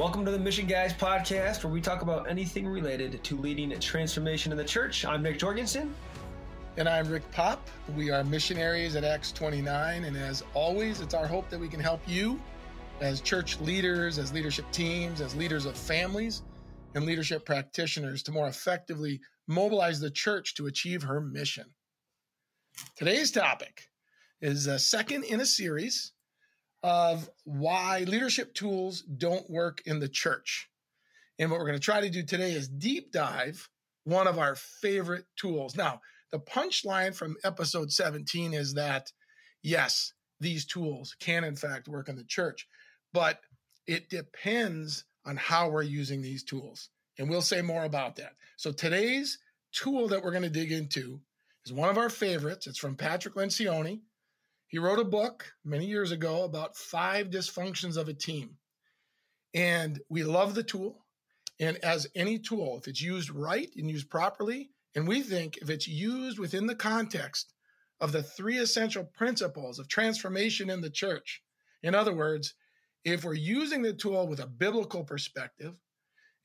Welcome to the Mission Guys podcast, where we talk about anything related to leading transformation in the church. I'm Nick Jorgensen. And I'm Rick Pop. We are missionaries at Acts 29. And as always, it's our hope that we can help you as church leaders, as leadership teams, as leaders of families, and leadership practitioners to more effectively mobilize the church to achieve her mission. Today's topic is a second in a series of why leadership tools don't work in the church. And what we're going to try to do today is deep dive one of our favorite tools. Now, the punchline from episode 17 is that yes, these tools can in fact work in the church, but it depends on how we're using these tools. And we'll say more about that. So today's tool that we're going to dig into is one of our favorites. It's from Patrick Lencioni. He wrote a book many years ago about five dysfunctions of a team. And we love the tool. And as any tool, if it's used right and used properly, and we think if it's used within the context of the three essential principles of transformation in the church, in other words, if we're using the tool with a biblical perspective,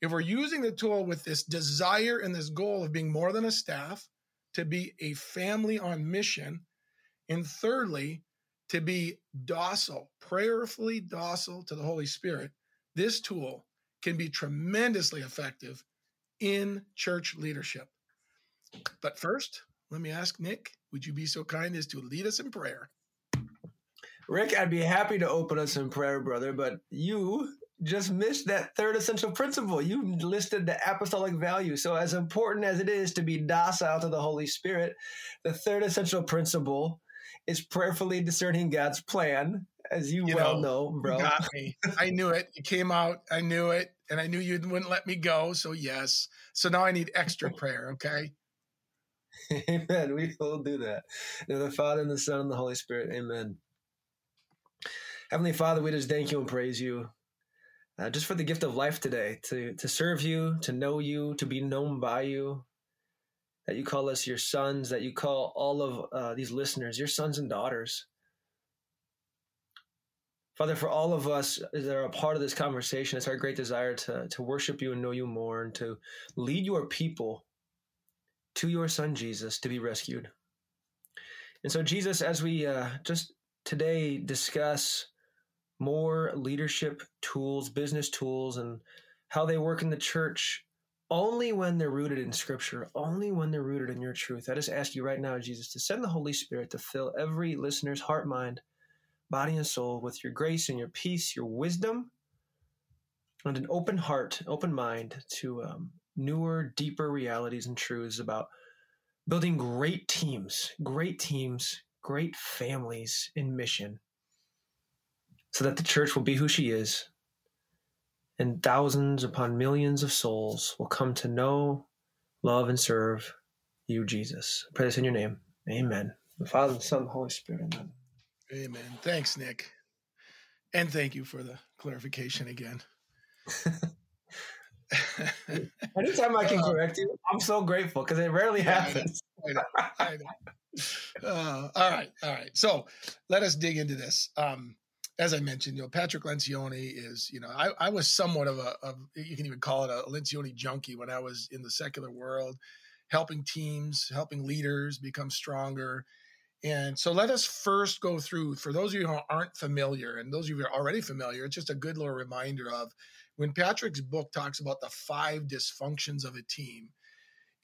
if we're using the tool with this desire and this goal of being more than a staff, to be a family on mission, and thirdly, to be docile, prayerfully docile to the Holy Spirit, this tool can be tremendously effective in church leadership. But first, let me ask Nick, would you be so kind as to lead us in prayer? Rick, I'd be happy to open us in prayer, brother, but you just missed that third essential principle. You listed the apostolic value. So, as important as it is to be docile to the Holy Spirit, the third essential principle is prayerfully discerning God's plan, as you, you well know, know, bro. got me. I knew it. It came out. I knew it, and I knew you wouldn't let me go. So yes. So now I need extra prayer. Okay. Amen. We will do that. In the Father and the Son and the Holy Spirit. Amen. Heavenly Father, we just thank you and praise you. Uh, just for the gift of life today, to to serve you, to know you, to be known by you, that you call us your sons, that you call all of uh, these listeners your sons and daughters. Father, for all of us that are a part of this conversation, it's our great desire to, to worship you and know you more and to lead your people to your son Jesus to be rescued. And so, Jesus, as we uh, just today discuss more leadership tools, business tools, and how they work in the church, only when they're rooted in scripture, only when they're rooted in your truth. I just ask you right now, Jesus, to send the Holy Spirit to fill every listener's heart, mind, body, and soul with your grace and your peace, your wisdom, and an open heart, open mind to um, newer, deeper realities and truths about building great teams, great teams, great families in mission, so that the church will be who she is and thousands upon millions of souls will come to know, love, and serve you, Jesus. I pray this in your name. Amen. The Father, the Son, the Holy Spirit. Amen. Amen. Thanks, Nick. And thank you for the clarification again. Anytime I can correct you, I'm so grateful because it rarely yeah, happens. I know, I know, uh, all right, all right. So let us dig into this. Um, as I mentioned, you know, Patrick Lencioni is, you know, I, I was somewhat of a, of, you can even call it a Lencioni junkie when I was in the secular world, helping teams, helping leaders become stronger. And so let us first go through, for those of you who aren't familiar, and those of you who are already familiar, it's just a good little reminder of when Patrick's book talks about the five dysfunctions of a team,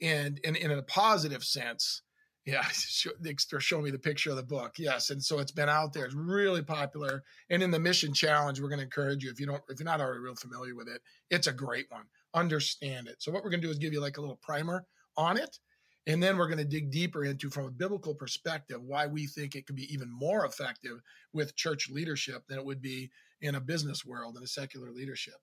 and, and, and in a positive sense, yeah, they're showing me the picture of the book. Yes, and so it's been out there. It's really popular. And in the Mission Challenge, we're going to encourage you if you don't, if you're not already real familiar with it, it's a great one. Understand it. So what we're going to do is give you like a little primer on it, and then we're going to dig deeper into from a biblical perspective why we think it could be even more effective with church leadership than it would be in a business world and a secular leadership.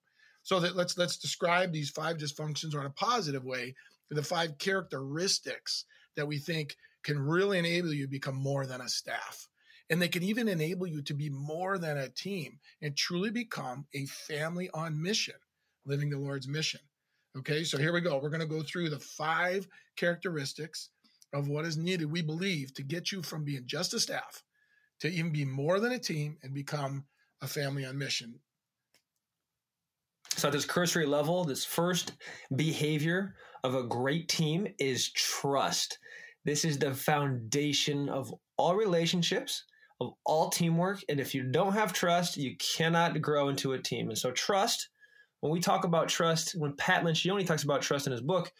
So that let's let's describe these five dysfunctions or in a positive way, the five characteristics that we think can really enable you to become more than a staff. And they can even enable you to be more than a team and truly become a family on mission, living the Lord's mission. Okay, so here we go. We're going to go through the five characteristics of what is needed, we believe, to get you from being just a staff to even be more than a team and become a family on mission. So at this cursory level, this first behavior of a great team is trust. This is the foundation of all relationships, of all teamwork. And if you don't have trust, you cannot grow into a team. And so trust, when we talk about trust, when Pat Lencioni talks about trust in his book,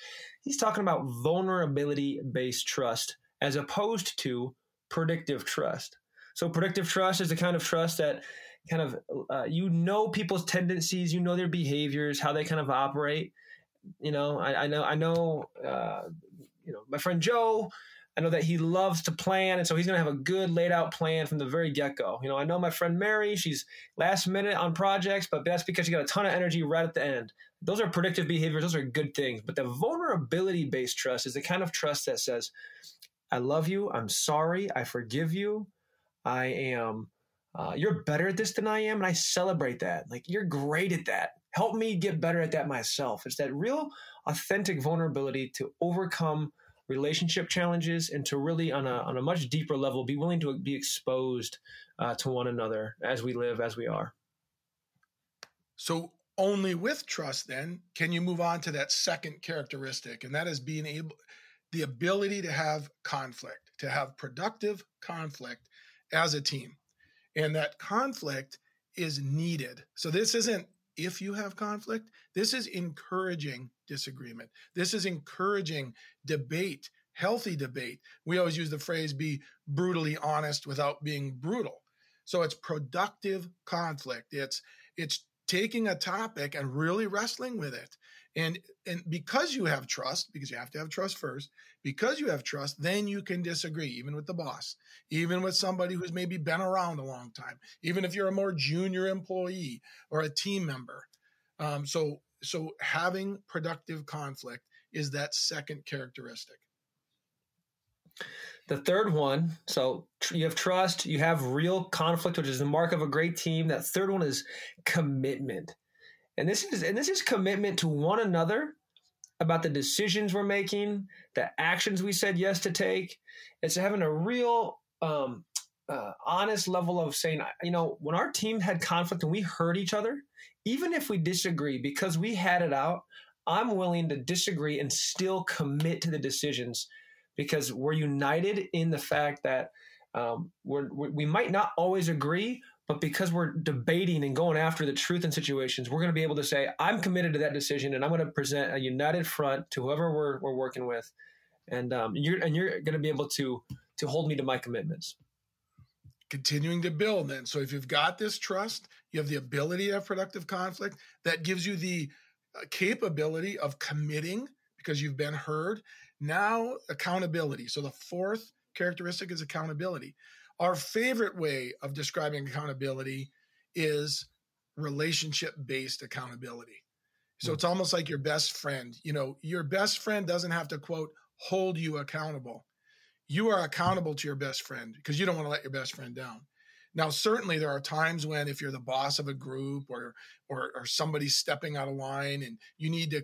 he's talking about vulnerability based trust as opposed to predictive trust. So predictive trust is the kind of trust that kind of uh, you know people's tendencies, you know their behaviors, how they kind of operate. You know, I, I know, I know, uh, you know, my friend Joe. I know that he loves to plan, and so he's going to have a good laid out plan from the very get go. You know, I know my friend Mary; she's last minute on projects, but that's because she got a ton of energy right at the end. Those are predictive behaviors; those are good things. But the vulnerability based trust is the kind of trust that says, "I love you. I'm sorry. I forgive you. I am uh, you're better at this than I am, and I celebrate that. Like you're great at that. Help me get better at that myself. It's that real, authentic vulnerability to overcome relationship challenges and to really, on a on a much deeper level, be willing to be exposed uh, to one another as we live, as we are. So only with trust then can you move on to that second characteristic, and that is being able, the ability to have conflict, to have productive conflict as a team and that conflict is needed. So this isn't if you have conflict, this is encouraging disagreement. This is encouraging debate, healthy debate. We always use the phrase be brutally honest without being brutal. So it's productive conflict. It's it's taking a topic and really wrestling with it and and because you have trust because you have to have trust first because you have trust then you can disagree even with the boss even with somebody who's maybe been around a long time even if you're a more junior employee or a team member um, so so having productive conflict is that second characteristic the third one, so you have trust, you have real conflict, which is the mark of a great team. That third one is commitment. And this is and this is commitment to one another about the decisions we're making, the actions we said yes to take. It's having a real um, uh, honest level of saying, you know, when our team had conflict and we hurt each other, even if we disagree, because we had it out, I'm willing to disagree and still commit to the decisions because we're united in the fact that um, we're, we might not always agree, but because we're debating and going after the truth in situations, we're going to be able to say, I'm committed to that decision and I'm going to present a united front to whoever we're, we're working with. And um, you're, and you're going to be able to, to hold me to my commitments. Continuing to build then. So if you've got this trust, you have the ability to have productive conflict that gives you the uh, capability of committing because you've been heard now, accountability. So the fourth characteristic is accountability. Our favorite way of describing accountability is relationship based accountability. So hmm. it's almost like your best friend. You know, your best friend doesn't have to quote hold you accountable. You are accountable to your best friend because you don't want to let your best friend down. Now, certainly there are times when if you're the boss of a group or or, or somebody's stepping out of line and you need to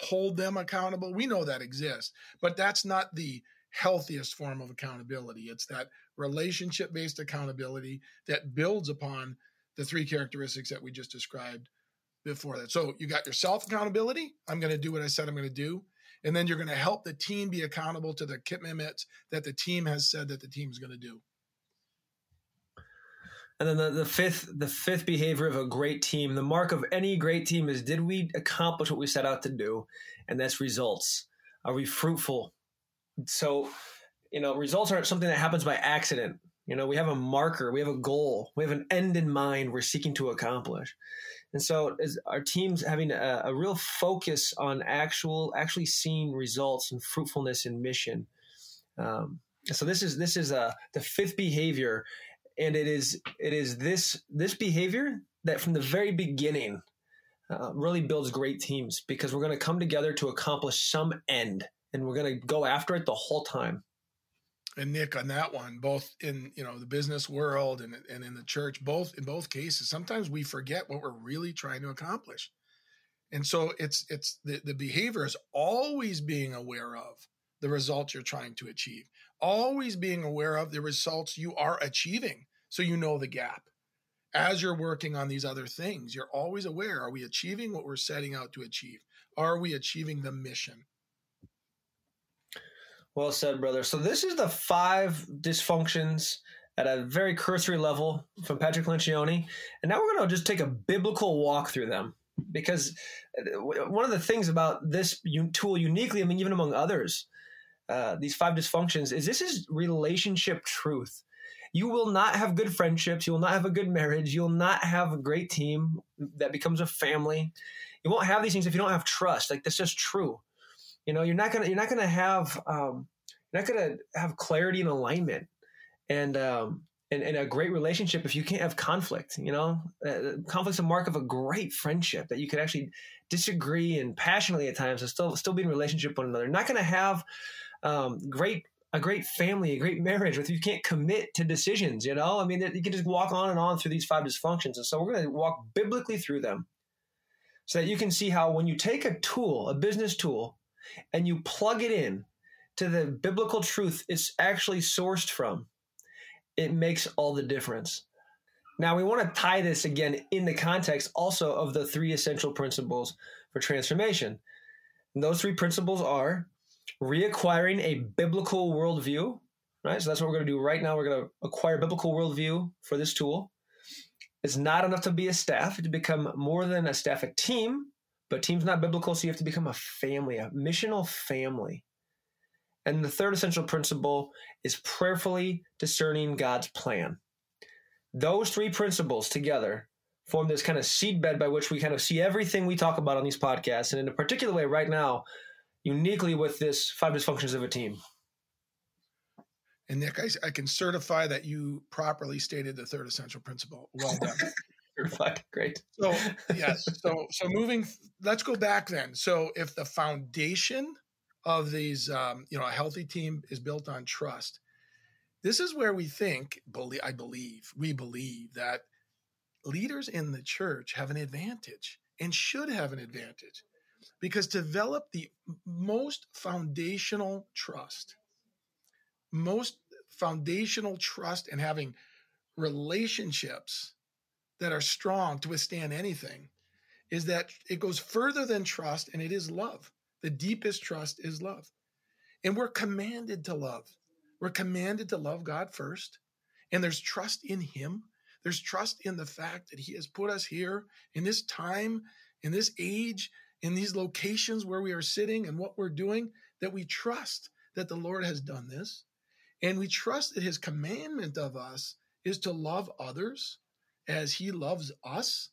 hold them accountable. We know that exists, but that's not the healthiest form of accountability. It's that relationship based accountability that builds upon the three characteristics that we just described before that. So you got your self accountability. I'm going to do what I said I'm going to do. And then you're going to help the team be accountable to the commitments that the team has said that the team's going to do. And then the, the fifth the fifth behavior of a great team, the mark of any great team is did we accomplish what we set out to do? And that's results. Are we fruitful? So, you know, results aren't something that happens by accident. You know, we have a marker, we have a goal, we have an end in mind we're seeking to accomplish. And so our teams having a, a real focus on actual actually seeing results and fruitfulness in mission. Um, so this is this is uh, the fifth behavior and it is it is this this behavior that from the very beginning uh, really builds great teams because we're going to come together to accomplish some end and we're going to go after it the whole time and nick on that one both in you know the business world and, and in the church both in both cases sometimes we forget what we're really trying to accomplish and so it's it's the, the behavior is always being aware of the results you're trying to achieve always being aware of the results you are achieving so you know the gap as you're working on these other things, you're always aware are we achieving what we're setting out to achieve? Are we achieving the mission? Well said, brother. So, this is the five dysfunctions at a very cursory level from Patrick Lencioni. And now we're going to just take a biblical walk through them because uh, one of the things about this tool uniquely, I mean, even among others, uh, these five dysfunctions is this is relationship truth. You will not have good friendships. You will not have a good marriage. You'll not have a great team that becomes a family. You won't have these things if you don't have trust. Like that's just true. You know, you're not gonna you're not gonna have um, you're not gonna have clarity and alignment and um, and, and a great relationship if you can't have conflict. You know, uh, conflict's a mark of a great friendship that you can actually disagree and passionately at times and still still be in relationship with one another. You're not to have um, great a great family, a great marriage if you can't commit to decisions. You know, I mean, you can just walk on and on through these five dysfunctions, and so we're going to walk biblically through them so that you can see how when you take a tool, a business tool, and you plug it in to the biblical truth it's actually sourced from, it makes all the difference. Now, we want to tie this again in the context also of the three essential principles for transformation. And those three principles are reacquiring a biblical worldview, right? So that's what we're going to do right now. We're going to acquire biblical worldview for this tool. It's not enough to be a staff, to become more than a staff, a team, but team's not biblical, so you have to become a family, a missional family. And the third essential principle is prayerfully discerning God's plan. Those three principles together form this kind of seedbed by which we kind of see everything we talk about on these podcasts. And in a particular way, right now, uniquely with this five dysfunctions of a team. And Nick, I, I, can certify that you properly stated the third essential principle. Well done. certified. Great. So yes. So so moving. Let's go back then. So if the foundation of these, um, you know, a healthy team is built on trust. This is where we think, believe, I believe, we believe that leaders in the church have an advantage and should have an advantage because develop the most foundational trust, most foundational trust and having relationships that are strong to withstand anything is that it goes further than trust and it is love. The deepest trust is love. And we're commanded to love. We're commanded to love God first. And there's trust in Him. There's trust in the fact that He has put us here in this time, in this age, in these locations where we are sitting and what we're doing, that we trust that the Lord has done this. And we trust that his commandment of us is to love others as he loves us.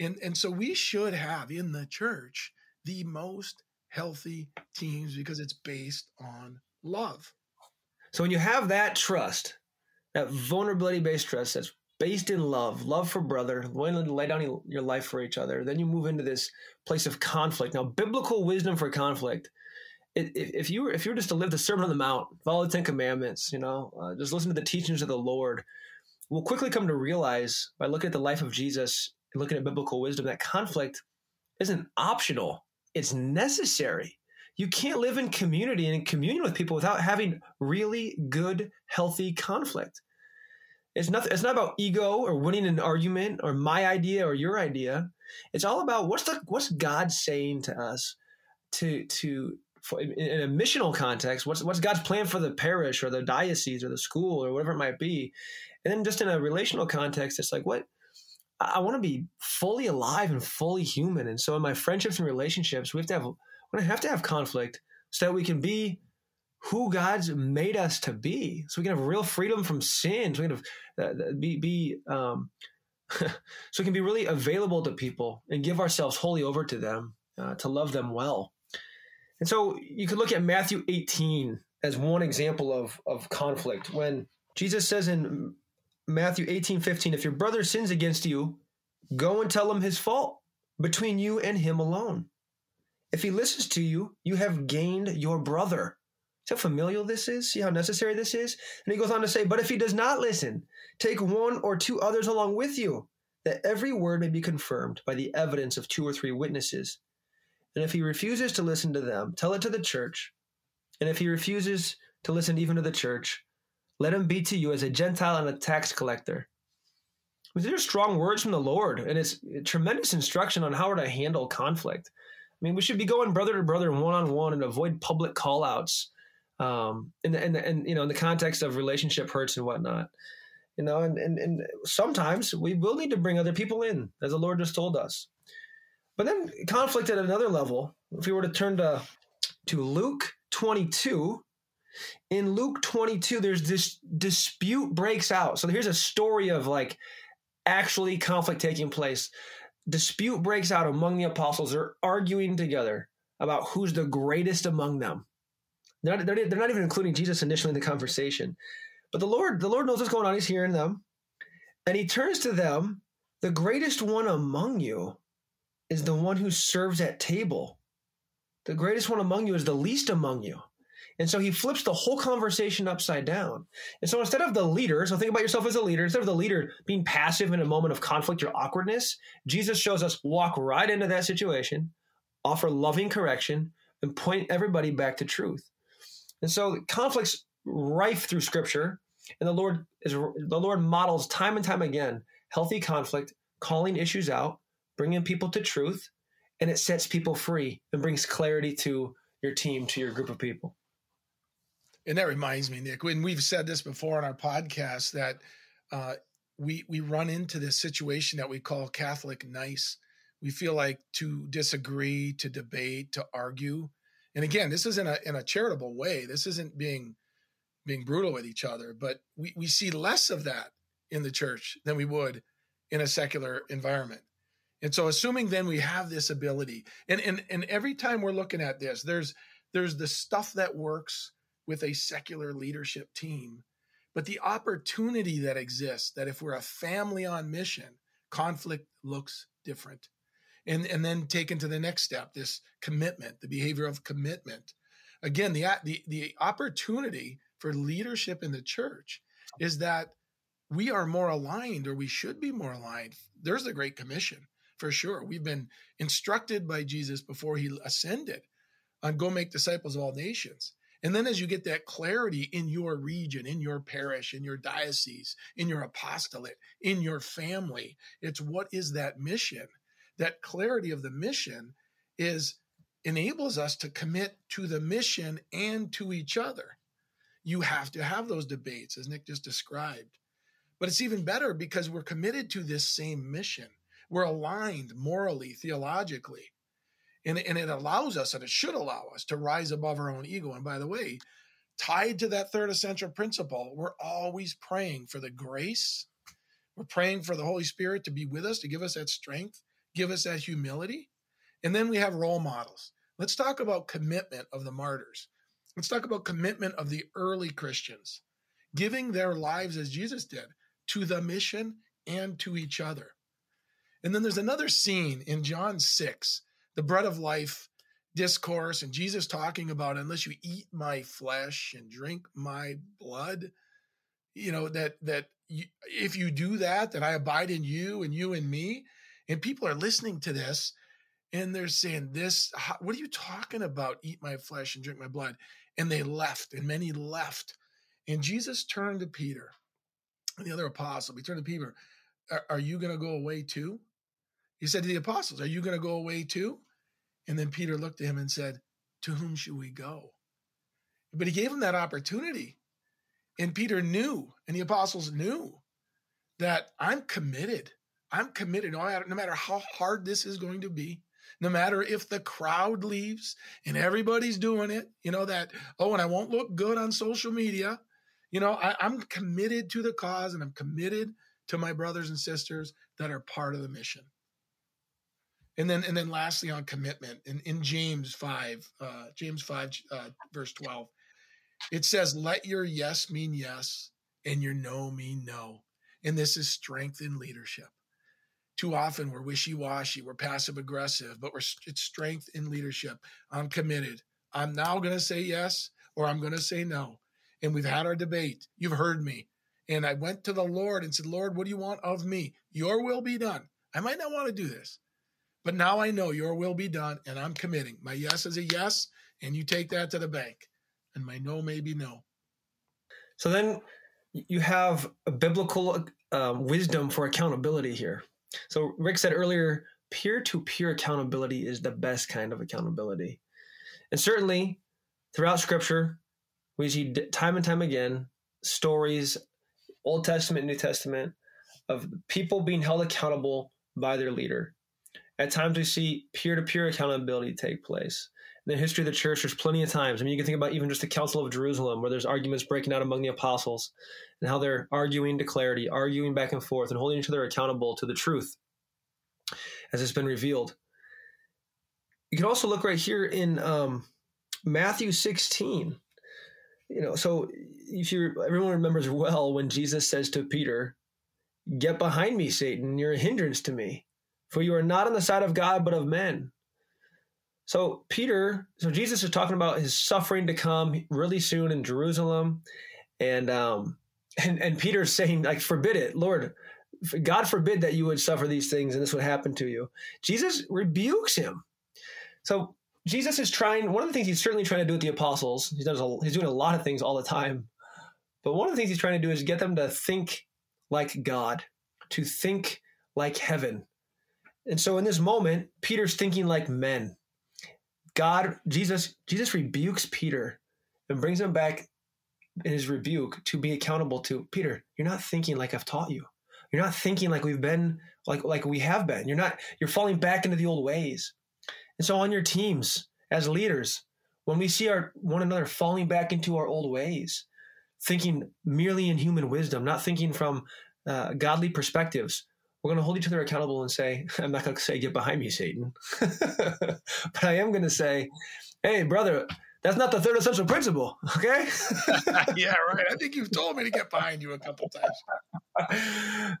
And, and so we should have in the church the most healthy teams because it's based on love. So when you have that trust, that vulnerability based trust that's based in love, love for brother, willing to lay down your life for each other. Then you move into this place of conflict. Now, biblical wisdom for conflict. If you were, if you were just to live the Sermon on the Mount, follow the Ten Commandments, you know, uh, just listen to the teachings of the Lord, we'll quickly come to realize by looking at the life of Jesus looking at biblical wisdom that conflict isn't optional; it's necessary. You can't live in community and in communion with people without having really good, healthy conflict. It's not it's not about ego or winning an argument or my idea or your idea. It's all about what's the what's God saying to us to to for, in a missional context. What's what's God's plan for the parish or the diocese or the school or whatever it might be, and then just in a relational context, it's like what I want to be fully alive and fully human. And so in my friendships and relationships, we have to have we have to have conflict so that we can be who God's made us to be, so we can have real freedom from sin, so we can have, uh, be be um, so we can be really available to people and give ourselves wholly over to them uh, to love them well. And so you could look at Matthew 18 as one example of of conflict when Jesus says in Matthew 18, 15, if your brother sins against you, go and tell him his fault between you and him alone. If he listens to you, you have gained your brother. See how familial this is? See how necessary this is? And he goes on to say, But if he does not listen, take one or two others along with you, that every word may be confirmed by the evidence of two or three witnesses. And if he refuses to listen to them, tell it to the church. And if he refuses to listen even to the church, let him be to you as a Gentile and a tax collector. These are strong words from the Lord, and it's tremendous instruction on how to handle conflict. I mean, we should be going brother to brother, one on one, and avoid public call outs um, in the, in, you know, in the context of relationship hurts and whatnot. You know, and, and, and sometimes we will need to bring other people in, as the Lord just told us. But then conflict at another level, if we were to turn to, to Luke 22, in Luke 22, there's this dispute breaks out. So here's a story of like actually conflict taking place. Dispute breaks out among the apostles. They're arguing together about who's the greatest among them. They're not, they're, they're not even including Jesus initially in the conversation. But the Lord, the Lord knows what's going on. He's hearing them. And he turns to them, the greatest one among you is the one who serves at table. The greatest one among you is the least among you. And so he flips the whole conversation upside down. And so instead of the leader, so think about yourself as a leader, instead of the leader being passive in a moment of conflict or awkwardness, Jesus shows us walk right into that situation, offer loving correction, and point everybody back to truth. And so conflict's rife through scripture, and the Lord is the Lord models time and time again healthy conflict, calling issues out, bringing people to truth, and it sets people free and brings clarity to your team, to your group of people. And that reminds me, Nick, when we've said this before on our podcast, that uh, we we run into this situation that we call Catholic nice. We feel like to disagree, to debate, to argue, and again, this is in a in a charitable way. This isn't being being brutal with each other, but we we see less of that in the church than we would in a secular environment. And so, assuming then we have this ability, and and and every time we're looking at this, there's there's the stuff that works with a secular leadership team. But the opportunity that exists that if we're a family on mission, conflict looks different. And, and then taken to the next step, this commitment, the behavior of commitment. Again, the, the, the opportunity for leadership in the church is that we are more aligned or we should be more aligned. There's the Great Commission for sure. We've been instructed by Jesus before he ascended on go make disciples of all nations. And then as you get that clarity in your region, in your parish, in your diocese, in your apostolate, in your family, it's what is that mission? That clarity of the mission is enables us to commit to the mission and to each other. You have to have those debates, as Nick just described. But it's even better because we're committed to this same mission. We're aligned morally, theologically. And, and it allows us and it should allow us to rise above our own ego. And by the way tied to that third essential principle we're always praying for the grace. We're praying for the holy spirit to be with us to give us that strength give us that humility. And then we have role models. Let's talk about commitment of the martyrs. Let's talk about commitment of the early christians giving their lives as jesus did to the mission and to each other and then there's another scene in john 6 the bread of life discourse and Jesus talking about unless you eat my flesh and drink my blood, you know, that that you, if you do that, that I abide in you and you in me. And people are listening to this and they're saying, This, what are you talking about? Eat my flesh and drink my blood. And they left, and many left. And Jesus turned to Peter the other apostle. He turned to Peter, Are, are you going to go away too? He said to the apostles, Are you going to go away too? And then Peter looked at him and said, To whom should we go? But he gave him that opportunity. And Peter knew, and the apostles knew that I'm committed. I'm committed no matter, how hard this is going to be, no matter if the crowd leaves and everybody's doing it, you know, that, oh, and I won't look good on social media. You know, I, I'm committed to the cause and I'm committed to my brothers and sisters that are part of the mission. And then, and then, lastly, on commitment, in, in James five, uh, James five, uh, verse twelve, it says, "Let your yes mean yes, and your no mean no." And this is strength in leadership. Too often we're wishy washy, we're passive aggressive, but we're it's strength in leadership. I'm committed. I'm now going to say yes, or I'm going to say no. And we've had our debate. You've heard me. And I went to the Lord and said, Lord, what do you want of me? Your will be done. I might not want to do this but now I know your will be done and I'm committing. My yes is a yes, and you take that to the bank. And my no may be no. So then you have a biblical uh, wisdom for accountability here. So Rick said earlier, peer-to-peer accountability is the best kind of accountability, and certainly throughout Scripture, we see time and time again stories, Old Testament, New Testament, of people being held accountable by their leader. At times, we see peer-to-peer accountability take place in the history of the church, there's plenty of times. I mean, you can think about even just the Council of Jerusalem, where there's arguments breaking out among the apostles and how they're arguing to clarity, arguing back and forth, and holding each other accountable to the truth as it's been revealed. You can also look right here in um, Matthew 16. You know, so if you everyone remembers well when Jesus says to Peter, "Get behind me, Satan! You're a hindrance to me, for you are not on the side of God but of men." So Peter, so Jesus is talking about his suffering to come really soon in Jerusalem, and um, and and Peter's saying like, "Forbid it, Lord, God forbid that you would suffer these things and this would happen to you." Jesus rebukes him. So Jesus is trying. One of the things he's certainly trying to do with the apostles. He does. A, he's doing a lot of things all the time, but one of the things he's trying to do is get them to think like God, to think like heaven. And so in this moment, Peter's thinking like men God, Jesus, Jesus rebukes Peter and brings him back in his rebuke to be accountable to Peter. You're not thinking like I've taught you. You're not thinking like we've been like like we have been. You're not. You're falling back into the old ways. And so on your teams as leaders, when we see our one another falling back into our old ways, thinking merely in human wisdom, not thinking from uh, godly perspectives, we're going to hold each other accountable and say, I'm not going to say, get behind me, Satan. but I am going to say, hey, brother, that's not the third essential principle, okay? yeah, right. I think you've told me to get behind you a couple times.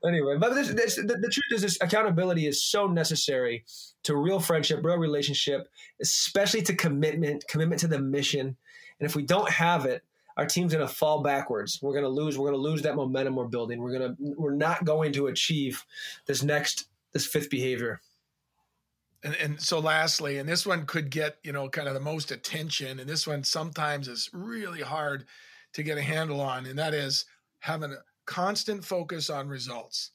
anyway, but this, this, the, the, truth is, this accountability is so necessary to real friendship, real relationship, especially to commitment, commitment to the mission. And if we don't have it, our team's going to fall backwards. We're going to lose. We're going to lose that momentum we're building. We're going to we're not going to achieve this next this fifth behavior. And, and so lastly, and this one could get you know kind of the most attention, and this one sometimes is really hard to get a handle on, and that is having a constant focus on results.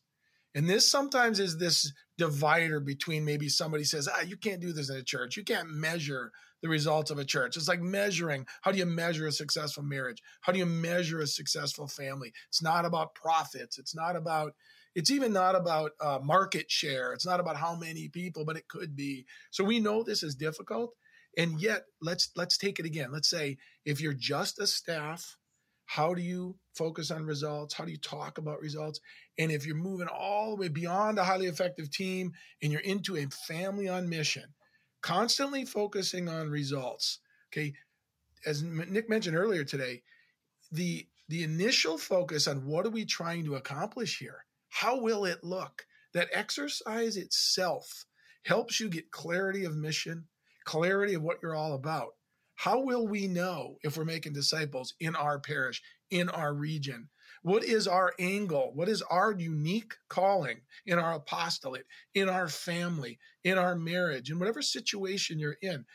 And this sometimes is this divider between maybe somebody says, ah, you can't do this in a church. You can't measure the results of a church. It's like measuring how do you measure a successful marriage? How do you measure a successful family? It's not about profits. It's not about, it's even not about uh, market share. It's not about how many people, but it could be. So we know this is difficult. And yet, let's let's take it again. Let's say if you're just a staff, how do you focus on results? How do you talk about results? And if you're moving all the way beyond a highly effective team and you're into a family on mission, constantly focusing on results. Okay. As Nick mentioned earlier today, the the initial focus on what are we trying to accomplish here? How will it look? That exercise itself helps you get clarity of mission, clarity of what you're all about. How will we know if we're making disciples in our parish, in our region? What is our angle? What is our unique calling in our apostolate, in our family, in our marriage, in whatever situation you're in?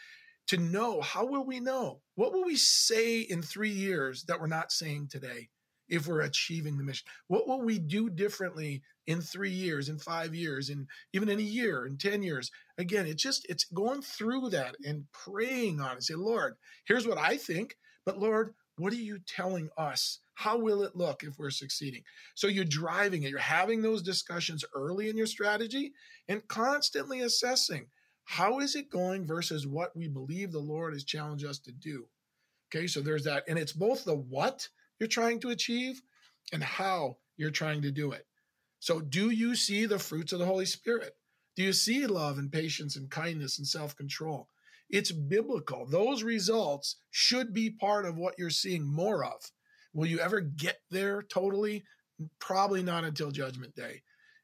To know, how will we know? What will we say in three years that we're not saying today if we're achieving the mission? What will we do differently in three years, in five years, and even in a year, in 10 years? Again, it's just, it's going through that and praying on it. Say, Lord, here's what I think, but Lord, what are you telling us? How will it look if we're succeeding? So you're driving it. You're having those discussions early in your strategy and constantly assessing how is it going versus what we believe the Lord has challenged us to do. Okay, so there's that. And it's both the what you're trying to achieve and how you're trying to do it. So, do you see the fruits of the Holy Spirit? Do you see love and patience and kindness and self control? It's biblical. Those results should be part of what you're seeing more of. Will you ever get there totally? Probably not until Judgment Day.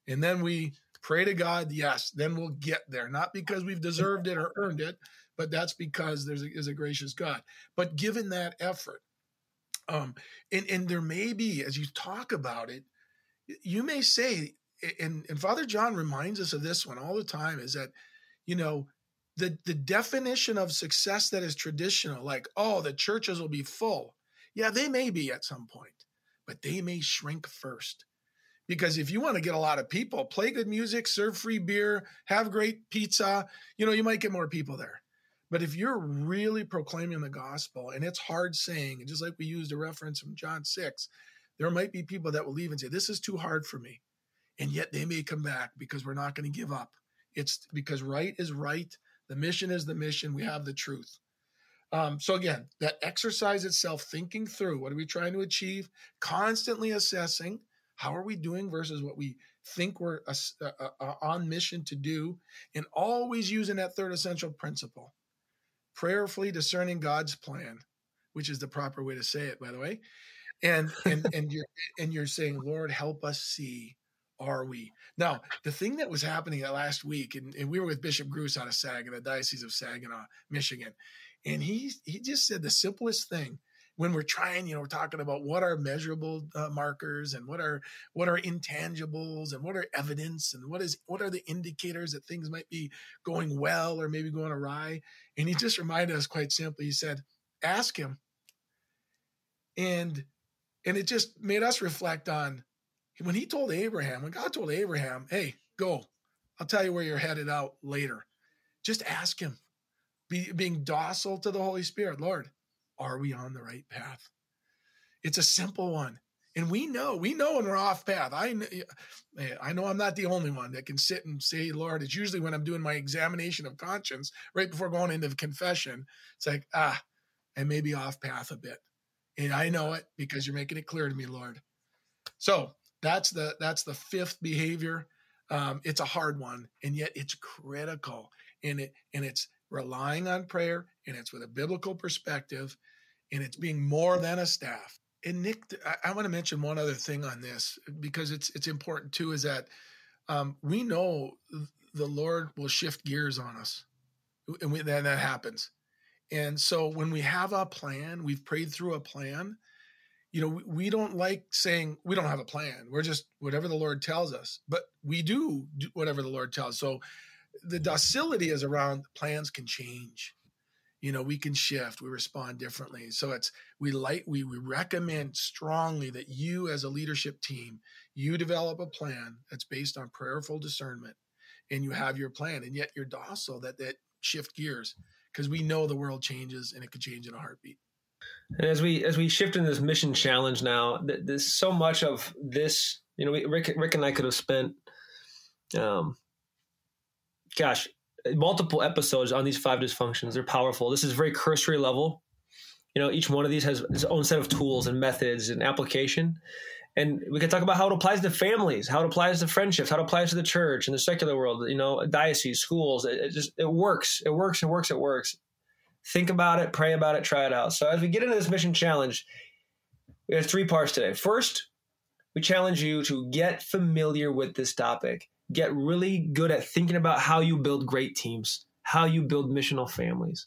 And then we pray to God, yes, then we'll get there. Not because we've deserved it or earned it, but that's because there's a, is a gracious God. But given that effort, um, and, and there may be, as you talk about it, you may say, and, and Father John reminds us of this one all the time, is that, you know, the, the definition of success that is traditional, like, oh, the churches will be full. Yeah, they may be at some point. but they may shrink first. Because if you want to get a lot of people, play good music, serve free beer, have great pizza, you know, you might get more people there. But if you're really proclaiming the gospel, and it's hard saying, and just like we used a reference from John 6, there might be people that will leave and say, This is too hard for me. And yet they may come back because we're not going to give up. It's because right is right. The mission is the mission. We have the truth. Um, so again, that exercise itself, thinking through what are we trying to achieve, constantly assessing how are we doing versus what we think we're uh, uh, uh, on mission to do, and always using that third essential principle prayerfully discerning God's plan, which is the proper way to say it, by the way. And and and you're and you're saying, Lord, help us see. Are we now? The thing that was happening last week, and, and we were with Bishop Gruss out of Saginaw, the Diocese of Saginaw, Michigan, and he he just said the simplest thing when we're trying, you know, we're talking about what are measurable uh, markers and what are what are intangibles and what are evidence and what is what are the indicators that things might be going well or maybe going awry. And he just reminded us quite simply. He said, "Ask him." And and it just made us reflect on when he told Abraham, when God told Abraham, "Hey, go. I'll tell you where you're headed out later." Just ask him. Be, being docile to the Holy Spirit, Lord, are we on the right path? It's a simple one. And we know, we know when we're off path. I, I know I'm not the only one that can sit and say, Lord, it's usually when I'm doing my examination of conscience right before going into confession. It's like, ah, I may be off path a bit. And I know it because you're making it clear to me, Lord. So that's the that's the fifth behavior. Um, it's a hard one, and yet it's critical. And it and it's relying on prayer, and it's with a biblical perspective and it's being more than a staff. And Nick, I, I want to mention one other thing on this because it's it's important too. Is that um, we know the Lord will shift gears on us, and we, then that happens. And so when we have a plan, we've prayed through a plan. You know, we, we don't like saying we don't have a plan. We're just whatever the Lord tells us, but we do, do whatever the Lord tells. So the docility is around plans can change. You know we can shift. We respond differently. So it's we like we, we recommend strongly that you as a leadership team you develop a plan that's based on prayerful discernment and you have your plan and yet you're docile that that shift gears because we know the world changes and it could change in a heartbeat and as we as we shift into this mission challenge now there's so much of this you know rick, rick and i could have spent um gosh multiple episodes on these five dysfunctions. They're powerful. This is very cursory level. You know, each one of these has its own set of tools and methods and application. And we can talk about how it applies to families, how it applies to friendships, how it applies to the church and the secular world, you know, diocese, schools. It, it just, it works. It works. It works. It works. Think about it, pray about it, try it out. So as we get into this mission challenge, we have three parts today. First, we challenge you to get familiar with this topic get really good at thinking about how you build great teams, how you build missional families.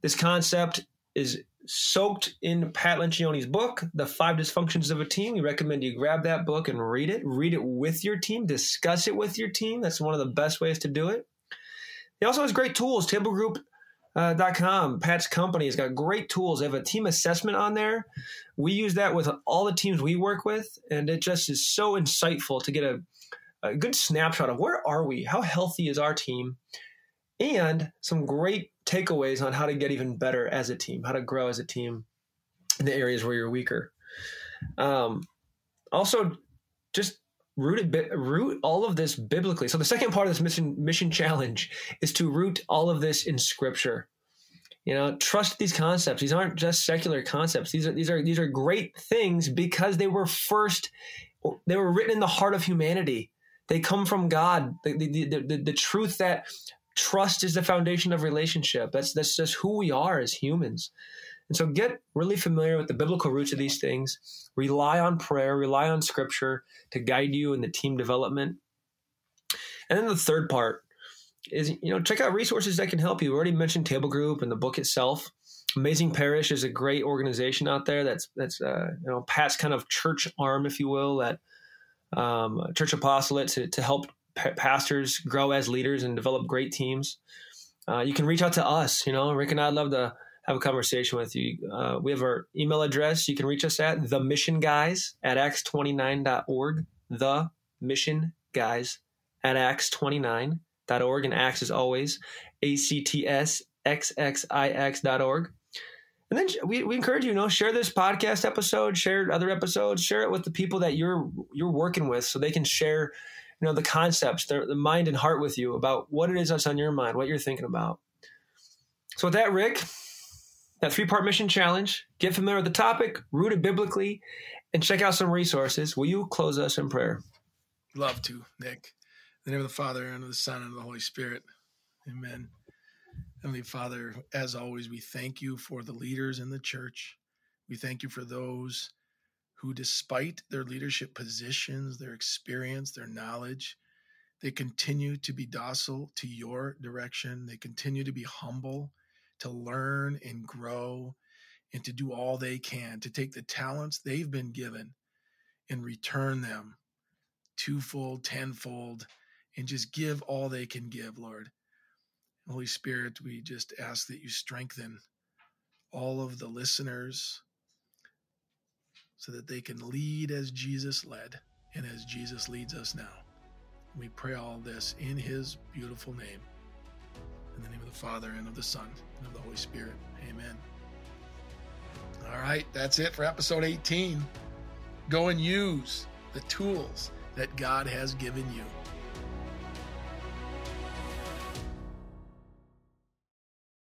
This concept is soaked in Pat Lencioni's book, The Five Dysfunctions of a Team. We recommend you grab that book and read it. Read it with your team, discuss it with your team. That's one of the best ways to do it. He also has great tools. Uh, Pat's company, has got great tools. They have a team assessment on there. We use that with all the teams we work with, and it just is so insightful to get a a good snapshot of where are we, how healthy is our team, and some great takeaways on how to get even better as a team, how to grow as a team in the areas where you're weaker. Um, also, just root it, root all of this biblically. So the second part of this mission mission challenge is to root all of this in Scripture. You know, trust these concepts. These aren't just secular concepts. These are these are these are great things because they were first they were written in the heart of humanity. They come from God. The, the, the, the, truth that trust is the foundation of relationship. That's, that's just who we are as humans. And so get really familiar with the biblical roots of these things. Rely on prayer, rely on scripture to guide you in the team development. And then the third part is, you know, check out resources that can help you. We already mentioned Table Group and the book itself. Amazing Parish is a great organization out there. That's that's uh, you know Pat's kind of church arm, if you will, that um, church apostolate to, to help pa- pastors grow as leaders and develop great teams. Uh, you can reach out to us. You know, Rick and I love to have a conversation with you. Uh, we have our email address. You can reach us at the mission guys at acts29.org. The mission guys at acts29.org. And acts is always A C T S X X I X.org. And then we, we encourage you, you know, share this podcast episode, share other episodes, share it with the people that you're you're working with so they can share, you know, the concepts, the mind and heart with you about what it is that's on your mind, what you're thinking about. So with that, Rick, that three-part mission challenge, get familiar with the topic, rooted biblically, and check out some resources. Will you close us in prayer? Love to, Nick. In the name of the Father, and of the Son, and of the Holy Spirit. Amen. Heavenly Father, as always, we thank you for the leaders in the church. We thank you for those who, despite their leadership positions, their experience, their knowledge, they continue to be docile to your direction. They continue to be humble, to learn and grow, and to do all they can to take the talents they've been given and return them twofold, tenfold, and just give all they can give, Lord. Holy Spirit, we just ask that you strengthen all of the listeners so that they can lead as Jesus led and as Jesus leads us now. We pray all this in his beautiful name. In the name of the Father and of the Son and of the Holy Spirit. Amen. All right, that's it for episode 18. Go and use the tools that God has given you.